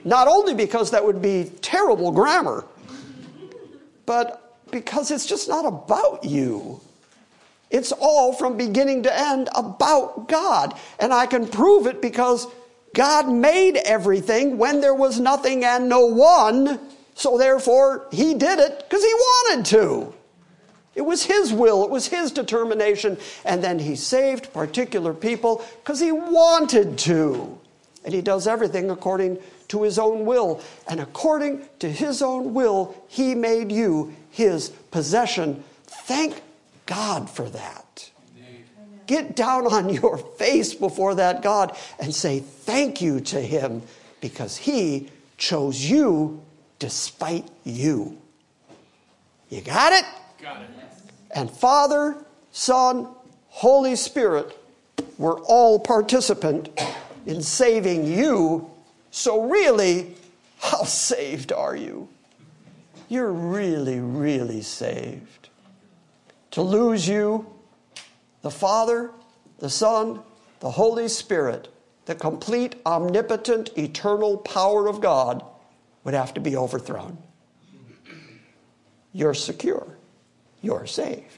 Not only because that would be terrible grammar, but because it's just not about you. It's all from beginning to end about God. And I can prove it because God made everything when there was nothing and no one. So therefore, He did it because He wanted to. It was His will, it was His determination. And then He saved particular people because He wanted to. And He does everything according to His own will. And according to His own will, He made you His possession. Thank God for that. Get down on your face before that God and say thank you to Him because He chose you despite you. You got it? Got it. And Father, Son, Holy Spirit were all participant in saving you. So, really, how saved are you? You're really, really saved. To lose you, the Father, the Son, the Holy Spirit, the complete, omnipotent, eternal power of God would have to be overthrown. You're secure. You're saved.